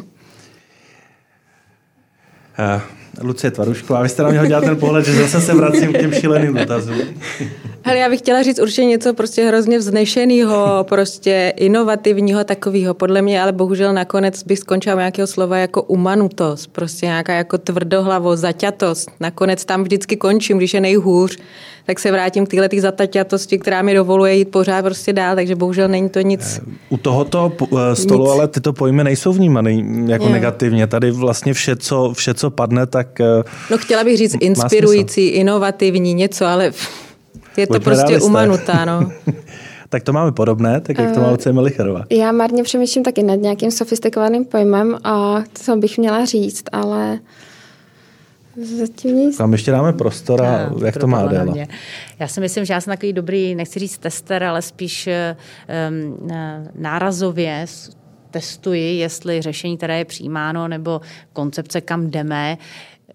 Uh, Lucie Tvarušková, vy jste na mě hodila ten pohled, že zase se vracím k těm šíleným dotazům. Hele, já bych chtěla říct určitě něco prostě hrozně vznešeného, prostě inovativního takového. Podle mě, ale bohužel nakonec bych skončila nějakého slova jako umanutos, prostě nějaká jako tvrdohlavo, zaťatost. Nakonec tam vždycky končím, když je nejhůř, tak se vrátím k téhle zaťatosti, která mi dovoluje jít pořád prostě dál, takže bohužel není to nic. U tohoto eh, stolu nic. ale tyto pojmy nejsou vnímané jako je. negativně. Tady vlastně vše co, vše, co padne, tak... Eh, no chtěla bych říct inspirující, inovativní, něco, ale je to Buďme prostě realista. umanutá, no. tak to máme podobné, tak jak to má Lucie Melicherová. Já marně přemýšlím taky nad nějakým sofistikovaným pojmem a co bych měla říct, ale zatím nic. Tam ještě dáme prostor a no, jak to má Adéla? Já si myslím, že já jsem takový dobrý, nechci říct tester, ale spíš um, nárazově testuji, jestli řešení, které je přijímáno, nebo koncepce, kam jdeme,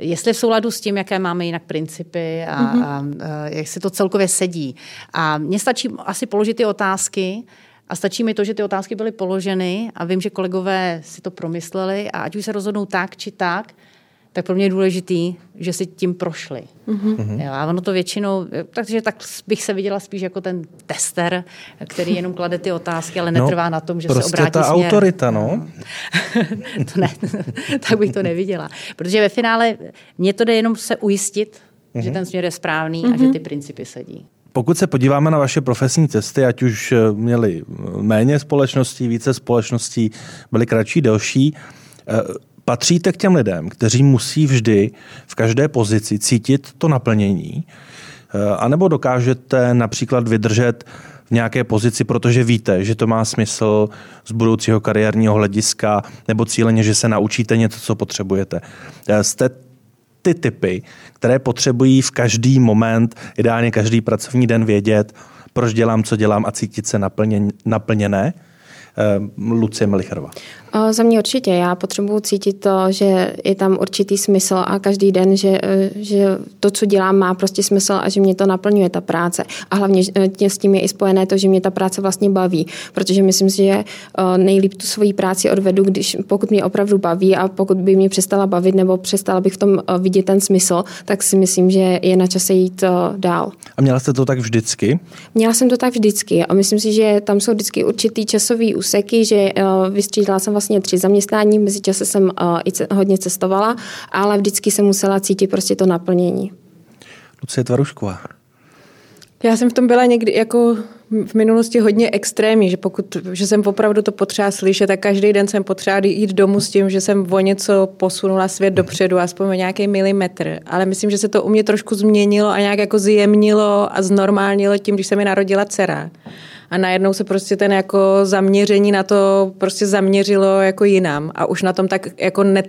jestli v souladu s tím, jaké máme jinak principy a, mm-hmm. a, a jak se to celkově sedí. A mně stačí asi položit ty otázky, a stačí mi to, že ty otázky byly položeny a vím, že kolegové si to promysleli a ať už se rozhodnou tak či tak, tak pro mě je důležitý, že si tím prošli. Mm-hmm. Jo, a ono to většinou, takže tak bych se viděla spíš jako ten tester, který jenom klade ty otázky, ale no, netrvá no, na tom, že prostě se obrátí ta směr. autorita, no. to ne, tak bych to neviděla. Protože ve finále mě to jde jenom se ujistit, mm-hmm. že mhm. ten směr je správný mm-hmm. a že mhm. ty principy sedí. Pokud se podíváme na vaše profesní cesty, ať už eh, měli méně společností, více společností, byly kratší, delší, eh, patříte k těm lidem, kteří musí vždy v každé pozici cítit to naplnění, eh, anebo dokážete například vydržet v nějaké pozici, protože víte, že to má smysl z budoucího kariérního hlediska, nebo cíleně, že se naučíte něco, co potřebujete. Eh, jste ty typy, které potřebují v každý moment, ideálně každý pracovní den vědět, proč dělám, co dělám a cítit se naplněné. Eh, Lucie Melicherová. Za mě určitě. Já potřebuji cítit to, že je tam určitý smysl a každý den, že, eh, že to, co dělám, má prostě smysl a že mě to naplňuje ta práce. A hlavně eh, s tím je i spojené to, že mě ta práce vlastně baví, protože myslím si, že nejlíp tu svoji práci odvedu, když pokud mě opravdu baví a pokud by mě přestala bavit nebo přestala bych v tom vidět ten smysl, tak si myslím, že je na čase jít dál. A měla jste to tak vždycky? Měla jsem to tak vždycky a myslím si, že tam jsou vždycky určitý časový úseky, že vystřídala jsem vlastně tři zaměstnání, mezi čase jsem uh, i hodně cestovala, ale vždycky jsem musela cítit prostě to naplnění. Lucie Tvarušková. Já jsem v tom byla někdy jako v minulosti hodně extrémní, že pokud, že jsem opravdu to potřeba slyšet, tak každý den jsem potřeba jít domů s tím, že jsem o něco posunula svět dopředu, aspoň o nějaký milimetr. Ale myslím, že se to u mě trošku změnilo a nějak jako zjemnilo a znormálnilo tím, když se mi narodila dcera a najednou se prostě ten jako zaměření na to prostě zaměřilo jako jinam a už na tom tak jako ne,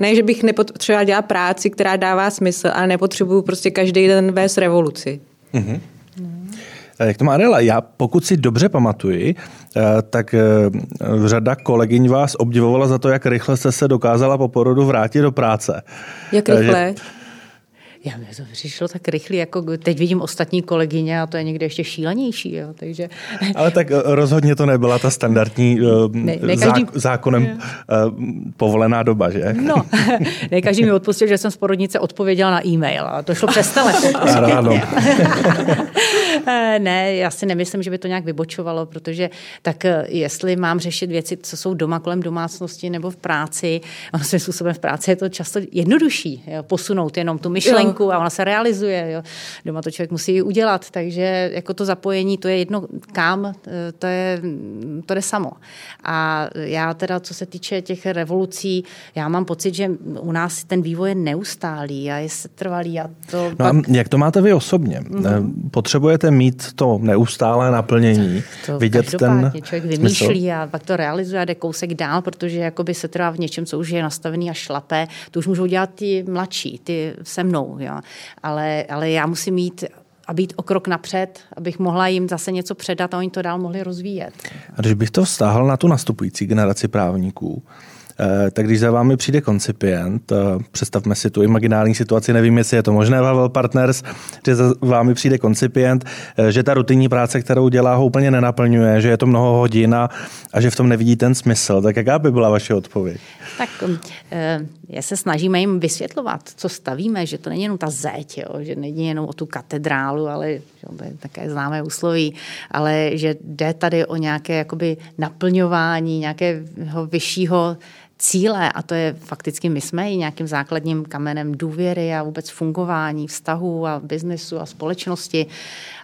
ne že bych nepotřebovala dělat práci, která dává smysl, ale nepotřebuju prostě každý den vést revoluci. Mm-hmm. Jak to má Adela? Já pokud si dobře pamatuji, eh, tak eh, řada kolegyň vás obdivovala za to, jak rychle jste se dokázala po porodu vrátit do práce. Jak rychle? Že já mi to přišlo tak rychle, jako teď vidím ostatní kolegyně a to je někde ještě šílenější. Jo, takže... Ale tak eh, rozhodně to nebyla ta standardní eh, ne, ne každý... zákonem je. Eh, povolená doba, že? No, ne každý mi odpustil, že jsem z porodnice odpověděla na e-mail a to šlo přes telefon. Ano. ne, já si nemyslím, že by to nějak vybočovalo, protože tak jestli mám řešit věci, co jsou doma kolem domácnosti nebo v práci, a svým způsobem v práci je to často jednodušší jo, posunout jenom tu myšlenku, myšlenku a ona se realizuje. Jo. Doma to člověk musí udělat, takže jako to zapojení, to je jedno kam, to je, to jde samo. A já teda, co se týče těch revolucí, já mám pocit, že u nás ten vývoj je neustálý a je setrvalý. A to no pak... a jak to máte vy osobně? Mm-hmm. Potřebujete mít to neustálé naplnění, to vidět ten člověk vymýšlí smysl. a pak to realizuje a jde kousek dál, protože jakoby se trvá v něčem, co už je nastavený a šlapé, to už můžou dělat ty mladší, ty se mnou. Jo. Ale, ale já musím mít a být o krok napřed, abych mohla jim zase něco předat a oni to dál mohli rozvíjet. A když bych to vztáhl na tu nastupující generaci právníků, tak když za vámi přijde koncipient, eh, představme si tu imaginální situaci, nevím, jestli je to možné, Vavel Partners, že za vámi přijde koncipient, eh, že ta rutinní práce, kterou dělá, ho úplně nenaplňuje, že je to mnoho hodin a, a že v tom nevidí ten smysl. Tak jaká by byla vaše odpověď? Tak já se snažíme jim vysvětlovat, co stavíme, že to není jenom ta zeď, jo, že není jenom o tu katedrálu, ale že to je také známé úsloví, ale že jde tady o nějaké jakoby naplňování nějakého vyššího cíle a to je fakticky my jsme i nějakým základním kamenem důvěry a vůbec fungování vztahů a biznesu a společnosti.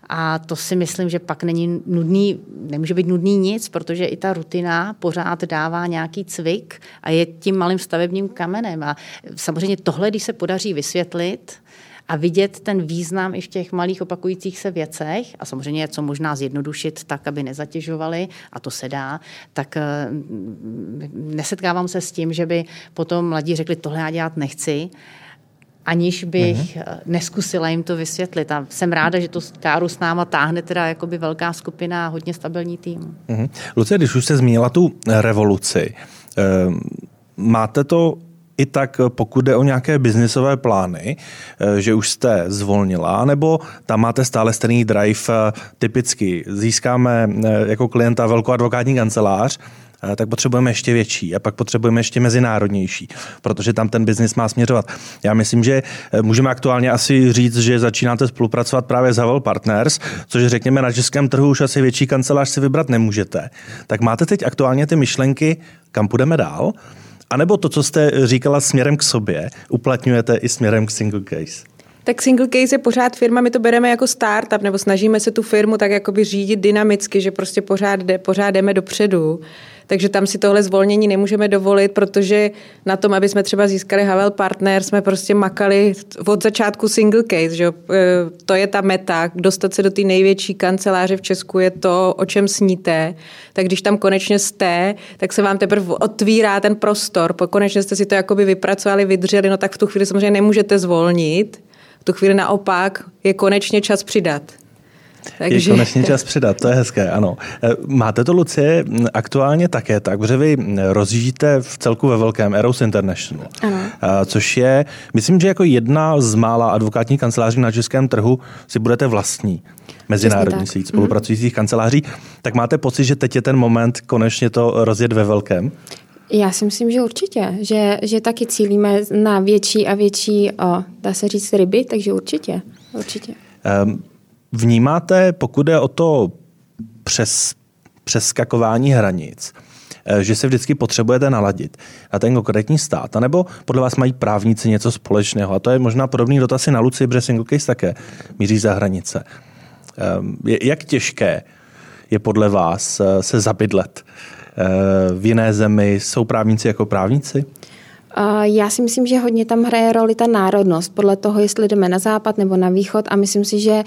A to si myslím, že pak není nudný, nemůže být nudný nic, protože i ta rutina pořád dává nějaký cvik a je tím malým stavebním kamenem. A samozřejmě tohle, když se podaří vysvětlit, a vidět ten význam i v těch malých opakujících se věcech a samozřejmě co možná zjednodušit tak, aby nezatěžovali a to se dá, tak eh, nesetkávám se s tím, že by potom mladí řekli, tohle já dělat nechci, aniž bych mm-hmm. neskusila jim to vysvětlit. A jsem ráda, že to Káru s náma táhne teda jakoby velká skupina a hodně stabilní tým. Mm-hmm. Lucie, když už jste zmínila tu revoluci, eh, máte to i tak, pokud jde o nějaké biznisové plány, eh, že už jste zvolnila, nebo tam máte stále stejný drive, eh, typicky získáme eh, jako klienta velkou advokátní kancelář, tak potřebujeme ještě větší a pak potřebujeme ještě mezinárodnější, protože tam ten biznis má směřovat. Já myslím, že můžeme aktuálně asi říct, že začínáte spolupracovat právě s Havel Partners, což řekněme na českém trhu už asi větší kancelář si vybrat nemůžete. Tak máte teď aktuálně ty myšlenky, kam půjdeme dál? A nebo to, co jste říkala směrem k sobě, uplatňujete i směrem k single case? Tak single case je pořád firma, my to bereme jako startup, nebo snažíme se tu firmu tak jakoby řídit dynamicky, že prostě pořád, jde, pořád jdeme dopředu. Takže tam si tohle zvolnění nemůžeme dovolit, protože na tom, aby jsme třeba získali Havel Partner, jsme prostě makali od začátku single case. Že? E, to je ta meta. Dostat se do té největší kanceláře v Česku je to, o čem sníte. Tak když tam konečně jste, tak se vám teprve otvírá ten prostor. Konečně jste si to jakoby vypracovali, vydrželi, no tak v tu chvíli samozřejmě nemůžete zvolnit. V tu chvíli naopak je konečně čas přidat. Takže... Je konečně čas přidat, to je hezké, ano. E, máte to, Lucie, aktuálně také tak, protože vy rozjíždíte v celku ve velkém Eros International, ano. což je, myslím, že jako jedna z mála advokátních kanceláří na českém trhu si budete vlastní mezinárodní síť spolupracujících mm. kanceláří. Tak máte pocit, že teď je ten moment konečně to rozjet ve velkém? Já si myslím, že určitě, že, že taky cílíme na větší a větší, o, dá se říct, ryby, takže určitě, určitě. Um, Vnímáte, pokud je o to přes, přeskakování hranic, eh, že se vždycky potřebujete naladit na ten konkrétní stát, anebo podle vás mají právníci něco společného? A to je možná podobný dotaz na Luci, protože single case také míří za hranice. Ehm, jak těžké je podle vás eh, se zabydlet eh, v jiné zemi? Jsou právníci jako právníci? Já si myslím, že hodně tam hraje roli ta národnost, podle toho, jestli jdeme na západ nebo na východ a myslím si, že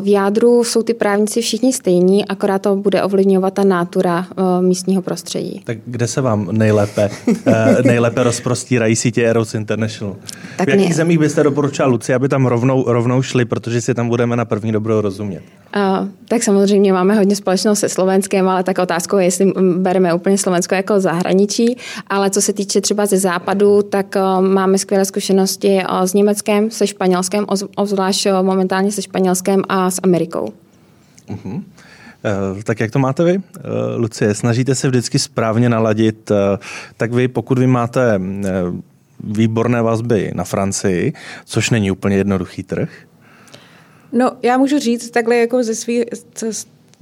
v jádru jsou ty právníci všichni stejní, akorát to bude ovlivňovat ta nátura místního prostředí. Tak kde se vám nejlépe, eh, nejlépe rozprostírají sítě Eros International? Tak v jakých ne... zemích byste doporučila Luci, aby tam rovnou, rovnou šli, protože si tam budeme na první dobrou rozumět? Uh, tak samozřejmě máme hodně společnost se Slovenskem, ale tak otázkou je, jestli bereme úplně Slovensko jako zahraničí, ale co se týče třeba ze západu, západu, tak eh, máme skvělé zkušenosti eh, s Německem, se Španělskem, obzvlášť eh, momentálně se Španělskem a s Amerikou. Uh-huh. Tak jak to máte vy, Lucie? Snažíte se vždycky správně naladit, tak vy, pokud vy máte výborné vazby na Francii, což není úplně jednoduchý trh? No, já můžu říct takhle jako ze svý,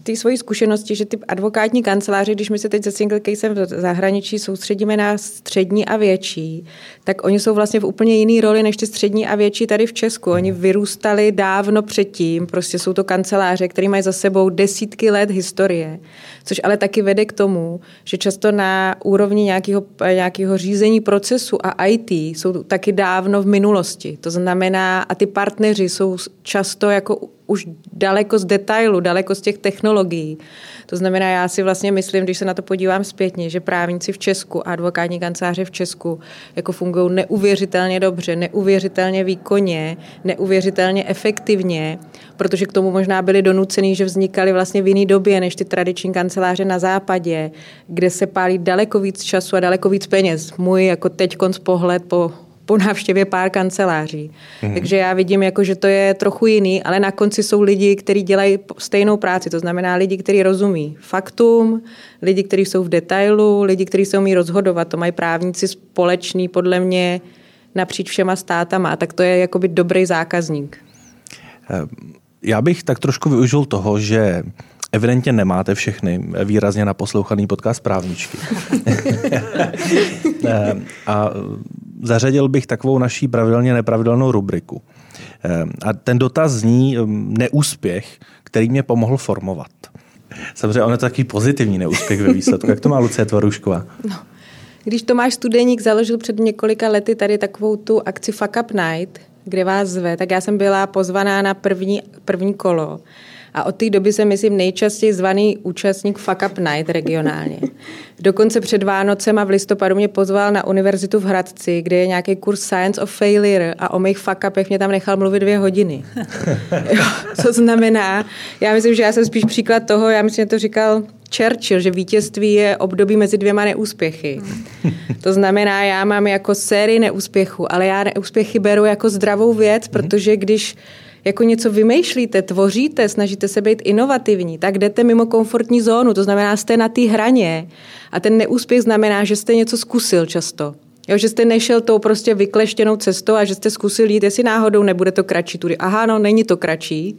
ty svoji zkušenosti, že ty advokátní kanceláře, když my se teď se single casem v zahraničí soustředíme na střední a větší, tak oni jsou vlastně v úplně jiný roli než ty střední a větší tady v Česku. Oni vyrůstali dávno předtím, prostě jsou to kanceláře, které mají za sebou desítky let historie, což ale taky vede k tomu, že často na úrovni nějakého, nějakého řízení procesu a IT jsou taky dávno v minulosti. To znamená, a ty partneři jsou často jako už daleko z detailu, daleko z těch technologií. To znamená, já si vlastně myslím, když se na to podívám zpětně, že právníci v Česku a advokátní kanceláře v Česku jako fungují neuvěřitelně dobře, neuvěřitelně výkonně, neuvěřitelně efektivně, protože k tomu možná byli donucený, že vznikaly vlastně v jiné době než ty tradiční kanceláře na západě, kde se pálí daleko víc času a daleko víc peněz. Můj jako teď konc pohled po po návštěvě pár kanceláří. Mm. Takže já vidím, jako, že to je trochu jiný, ale na konci jsou lidi, kteří dělají stejnou práci. To znamená lidi, kteří rozumí faktům, lidi, kteří jsou v detailu, lidi, kteří se umí rozhodovat. To mají právníci společný, podle mě, napříč všema státama. Tak to je jakoby dobrý zákazník. Eh, já bych tak trošku využil toho, že evidentně nemáte všechny výrazně naposlouchaný podcast právničky. Eh, a zařadil bych takovou naší pravidelně nepravidelnou rubriku. Eh, a ten dotaz zní neúspěch, který mě pomohl formovat. Samozřejmě on je to takový pozitivní neúspěch ve výsledku. Jak to má Lucie Tvarušková? No. Když Tomáš Studeník založil před několika lety tady takovou tu akci Fuck Up Night, kde vás zve, tak já jsem byla pozvaná na první, první kolo. A od té doby jsem, myslím, nejčastěji zvaný účastník Fuck Up Night regionálně. Dokonce před Vánocem a v listopadu mě pozval na univerzitu v Hradci, kde je nějaký kurz Science of Failure a o mých fuck upech mě tam nechal mluvit dvě hodiny. jo, co znamená, já myslím, že já jsem spíš příklad toho, já myslím, že to říkal Churchill, že vítězství je období mezi dvěma neúspěchy. To znamená, já mám jako sérii neúspěchů, ale já neúspěchy beru jako zdravou věc, protože když jako něco vymýšlíte, tvoříte, snažíte se být inovativní, tak jdete mimo komfortní zónu, to znamená, jste na té hraně a ten neúspěch znamená, že jste něco zkusil často. Jo, že jste nešel tou prostě vykleštěnou cestou a že jste zkusil jít, jestli náhodou nebude to kratší tudy. Aha, no, není to kratší.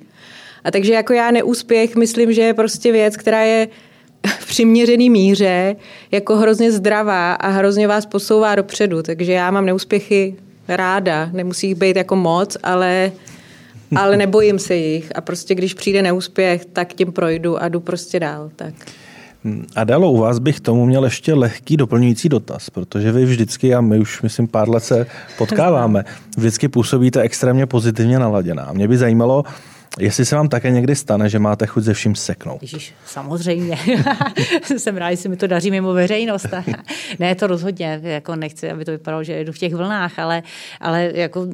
A takže jako já neúspěch myslím, že je prostě věc, která je v přiměřený míře jako hrozně zdravá a hrozně vás posouvá dopředu. Takže já mám neúspěchy ráda. Nemusí jich být jako moc, ale ale nebojím se jich a prostě když přijde neúspěch, tak tím projdu a jdu prostě dál. Tak. Adelo, u vás bych tomu měl ještě lehký doplňující dotaz, protože vy vždycky, a my už myslím pár let se potkáváme, vždycky působíte extrémně pozitivně naladěná. Mě by zajímalo, Jestli se vám také někdy stane, že máte chuť ze vším seknout. Ježíš, samozřejmě. Jsem rád, že se mi to daří mimo veřejnost. ne, to rozhodně. Jako nechci, aby to vypadalo, že jedu v těch vlnách, ale, ale jako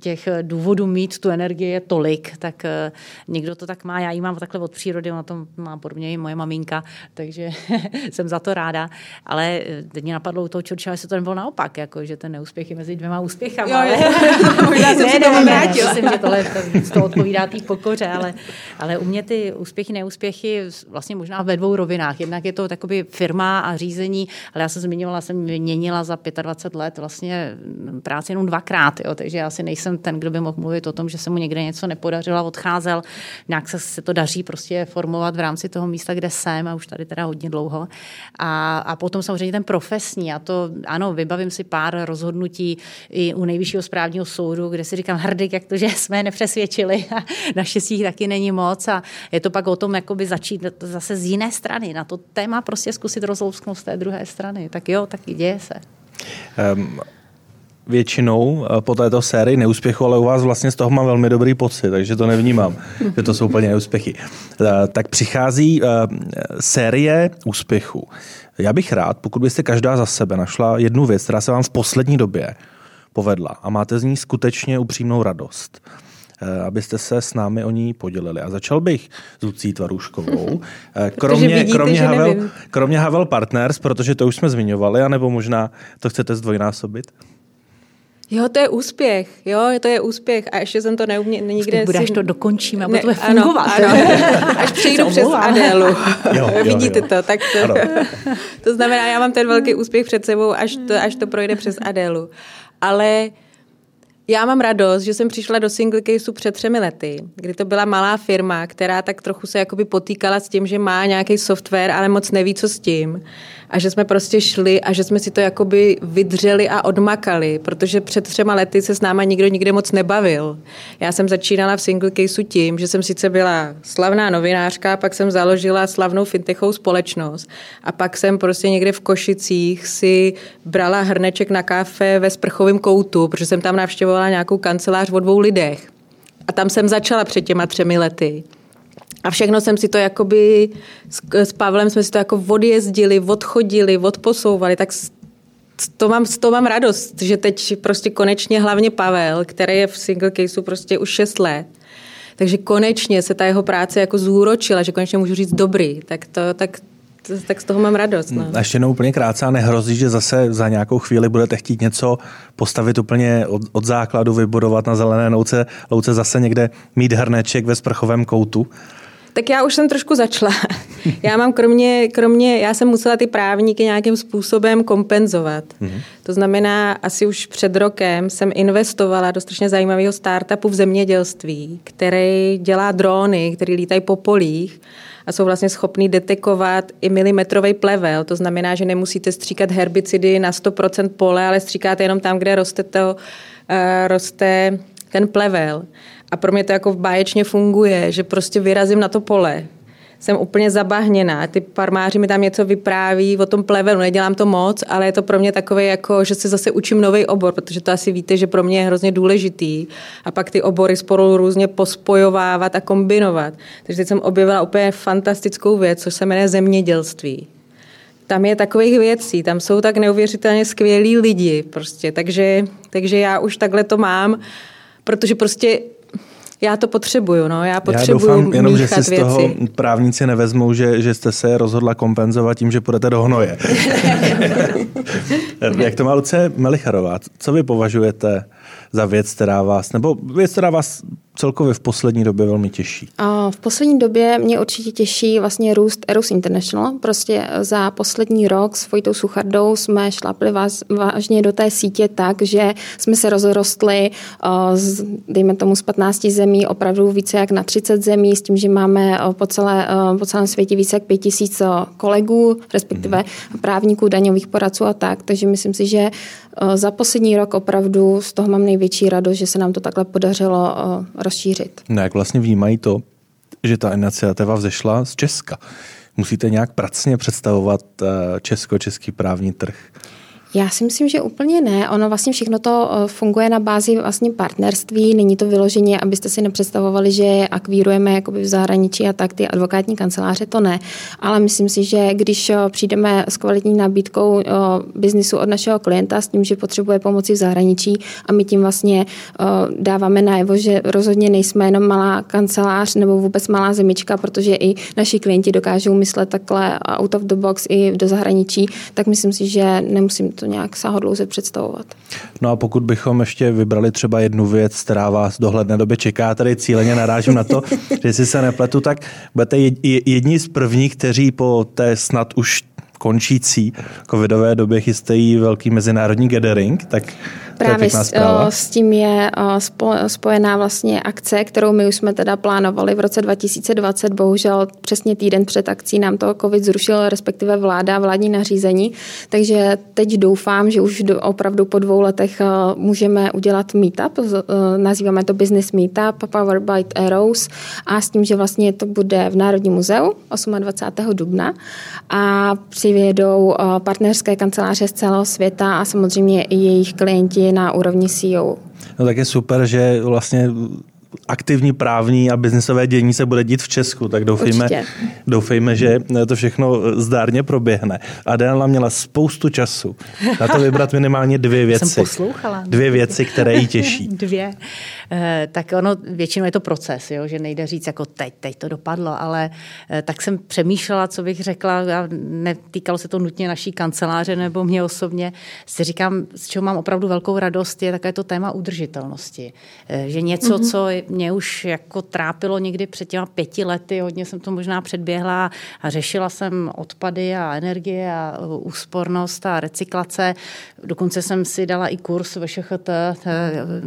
těch důvodů mít tu energii je tolik, tak uh, někdo to tak má. Já ji mám takhle od přírody, ona to má podobně i moje maminka, takže jsem za to ráda. Ale eh, teď mě napadlo u toho Churchilla, jestli to nebylo naopak, jako, že ten neúspěch je mezi dvěma úspěchami. Jo, jo. ne, ne, ne, ne, myslím, že tohle to, to odpovídá té pokoře, ale, ale u mě ty úspěchy, neúspěchy vlastně možná ve dvou rovinách. Jednak je to takový firma a řízení, ale já jsem zmiňovala, jsem měnila za 25 let vlastně práci jenom dvakrát, jo, takže já si nejsem ten, kdo by mohl mluvit o tom, že se mu někde něco nepodařilo odcházel. Nějak se, se to daří prostě formovat v rámci toho místa, kde jsem a už tady teda hodně dlouho. A, a potom samozřejmě ten profesní a to, ano, vybavím si pár rozhodnutí i u nejvyššího správního soudu, kde si říkám, hrdik, jak to, že jsme nepřesvědčili a naše naštěstí taky není moc a je to pak o tom jakoby začít zase z jiné strany, na to téma prostě zkusit rozlousknout z té druhé strany. Tak jo, tak i děje se. Um, většinou eh, po této sérii neúspěchu, ale u vás vlastně z toho mám velmi dobrý pocit, takže to nevnímám, že to jsou úplně neúspěchy. Eh, tak přichází eh, série úspěchů. Já bych rád, pokud byste každá za sebe našla jednu věc, která se vám v poslední době povedla a máte z ní skutečně upřímnou radost abyste se s námi o ní podělili. A začal bych s Lucí Tvaruškovou. Eh, kromě, vidíte, kromě, Havel, kromě Havel Partners, protože to už jsme zmiňovali, anebo možná to chcete zdvojnásobit? Jo, to je úspěch, jo, to je úspěch a ještě jsem to neumě, nikde... Bude, až to dokončíme a bude to fungovat. Ano, ano. Až přijdu přes Adélu. Jo, jo, Vidíte jo. to, tak to, to znamená, já mám ten velký úspěch před sebou, až to, až to projde přes Adélu. Ale já mám radost, že jsem přišla do single caseu před třemi lety, kdy to byla malá firma, která tak trochu se jakoby potýkala s tím, že má nějaký software, ale moc neví, co s tím a že jsme prostě šli a že jsme si to jakoby vydřeli a odmakali, protože před třema lety se s náma nikdo nikde moc nebavil. Já jsem začínala v single caseu tím, že jsem sice byla slavná novinářka, pak jsem založila slavnou fintechovou společnost a pak jsem prostě někde v Košicích si brala hrneček na kafe ve sprchovém koutu, protože jsem tam navštěvovala nějakou kancelář o dvou lidech. A tam jsem začala před těma třemi lety. A všechno jsem si to jakoby, s, s Pavlem jsme si to jako odjezdili, odchodili, odposouvali, tak to mám, to mám radost, že teď prostě konečně hlavně Pavel, který je v single caseu prostě už 6 let, takže konečně se ta jeho práce jako zúročila, že konečně můžu říct dobrý, tak to, tak tak z toho mám radost. No. A ještě jenom úplně krátce a nehrozí, že zase za nějakou chvíli budete chtít něco postavit úplně od, od základu, vybudovat na zelené louce, louce zase někde mít hrneček ve sprchovém koutu? Tak já už jsem trošku začala. Já mám kromě, kromě, já jsem musela ty právníky nějakým způsobem kompenzovat. Mm-hmm. To znamená, asi už před rokem jsem investovala do strašně zajímavého startupu v zemědělství, který dělá drony, který lítají po polích a jsou vlastně schopný detekovat i milimetrový plevel. To znamená, že nemusíte stříkat herbicidy na 100% pole, ale stříkáte jenom tam, kde roste, to, uh, roste ten plevel. A pro mě to jako báječně funguje, že prostě vyrazím na to pole, jsem úplně zabahněná. Ty farmáři mi tam něco vypráví o tom plevelu, nedělám to moc, ale je to pro mě takové, jako, že se zase učím nový obor, protože to asi víte, že pro mě je hrozně důležitý. A pak ty obory spolu různě pospojovávat a kombinovat. Takže teď jsem objevila úplně fantastickou věc, což se jmenuje zemědělství. Tam je takových věcí, tam jsou tak neuvěřitelně skvělí lidi prostě, takže, takže já už takhle to mám, protože prostě já to potřebuju, no, já potřebuju já doufám, jenom, že si z toho věci. právníci nevezmou, že, že jste se rozhodla kompenzovat tím, že půjdete do hnoje. Jak to má Luce Melicharová? Co vy považujete za věc, která vás, nebo věc, která vás celkově v poslední době velmi těší? A v poslední době mě určitě těší vlastně růst Eros International. Prostě za poslední rok s Vojtou Suchardou jsme šlapli vás, vážně do té sítě tak, že jsme se rozrostli z, dejme tomu z 15 zemí opravdu více jak na 30 zemí s tím, že máme po, celé, po celém světě více jak 5000 kolegů, respektive mm. právníků, daňových poradců a tak. Takže myslím si, že za poslední rok opravdu z toho mám největší radost, že se nám to takhle podařilo rozšířit. No jak vlastně vnímají to, že ta iniciativa vzešla z Česka? Musíte nějak pracně představovat eh, česko-český právní trh? Já si myslím, že úplně ne. Ono vlastně všechno to eh, funguje na bázi vlastně partnerství. Není to vyloženě, abyste si nepředstavovali, že akvírujeme jakoby v zahraničí a tak ty advokátní kanceláře, to ne. Ale myslím si, že když eh, přijdeme s kvalitní nabídkou eh, biznisu od našeho klienta s tím, že potřebuje pomoci v zahraničí a my tím vlastně dáváme najevo, že rozhodně nejsme jenom malá kancelář nebo vůbec malá zemička, protože i naši klienti dokážou myslet takhle out of the box i do zahraničí, tak myslím si, že nemusím to nějak sáhodlouze představovat. No a pokud bychom ještě vybrali třeba jednu věc, která vás dohledné době čeká, tady cíleně narážím na to, že si se nepletu, tak budete jedni z prvních, kteří po té snad už končící covidové době chystají velký mezinárodní gathering, tak Právě s, s tím je spojená vlastně akce, kterou my už jsme teda plánovali v roce 2020. Bohužel přesně týden před akcí nám to COVID zrušil, respektive vláda, vládní nařízení. Takže teď doufám, že už opravdu po dvou letech můžeme udělat meetup. Nazýváme to Business Meetup, Power by Arrows a s tím, že vlastně to bude v Národním muzeu 28. dubna a přivědou partnerské kanceláře z celého světa a samozřejmě i jejich klienti na úrovni CEO. No tak je super, že vlastně aktivní právní a biznisové dění se bude dít v Česku, tak doufejme, doufejme, že to všechno zdárně proběhne. Adela měla spoustu času na to vybrat minimálně dvě věci. Jsem poslouchala. Dvě věci, které jí těší. Dvě. Eh, tak ono většinou je to proces, jo, že nejde říct jako teď, teď to dopadlo, ale eh, tak jsem přemýšlela, co bych řekla, a netýkalo se to nutně naší kanceláře nebo mě osobně, si říkám, z čeho mám opravdu velkou radost, je také to téma udržitelnosti. Eh, že něco, mm-hmm. co mě už jako trápilo někdy před těma pěti lety, hodně jsem to možná předběhla a řešila jsem odpady a energie a úspornost a recyklace. Dokonce jsem si dala i kurz ve ŠHT,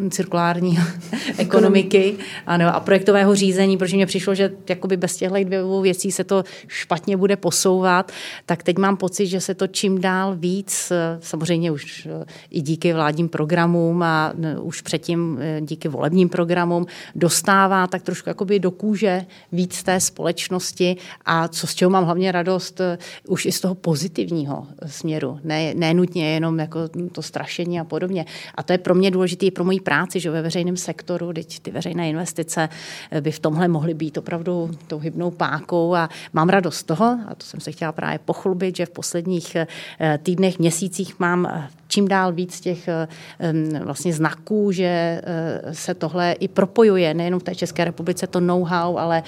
cirkulární ekonomiky ano, a projektového řízení, protože mě přišlo, že jakoby bez těchto dvou věcí se to špatně bude posouvat, tak teď mám pocit, že se to čím dál víc, samozřejmě už eh, i díky vládním programům a eh, už předtím eh, díky volebním programům dostává tak trošku jakoby do kůže víc té společnosti. A co z čeho mám hlavně radost, už i z toho pozitivního směru, ne, ne nutně jenom jako to strašení a podobně. A to je pro mě důležité i pro moji práci, že ve veřejném sektoru. Teď ty veřejné investice by v tomhle mohly být opravdu tou hybnou pákou. A mám radost toho, a to jsem se chtěla právě pochlubit, že v posledních eh, týdnech, měsících mám eh, čím dál víc těch vlastně znaků, že se tohle i propojuje, nejenom v té České republice to know-how, ale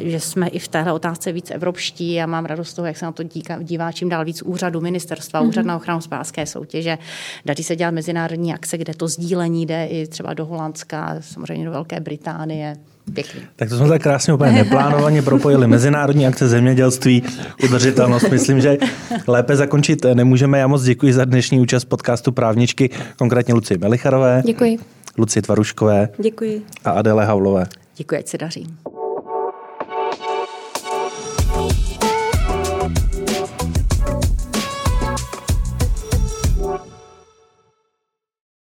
že jsme i v téhle otázce víc evropští. Já mám radost z toho, jak se na to dívá čím dál víc úřadu, ministerstva, mm-hmm. úřad na ochranu hospodářské soutěže. Daří se dělat mezinárodní akce, kde to sdílení jde i třeba do Holandska, samozřejmě do Velké Británie. Pěkný. Tak to jsme tak krásně úplně neplánovaně propojili. Mezinárodní akce zemědělství, udržitelnost. Myslím, že lépe zakončit nemůžeme. Já moc děkuji za dnešní účast podcastu Právničky, konkrétně Luci Melicharové. Děkuji. Luci Tvaruškové. Děkuji. A Adele Havlové. Děkuji, ať se daří.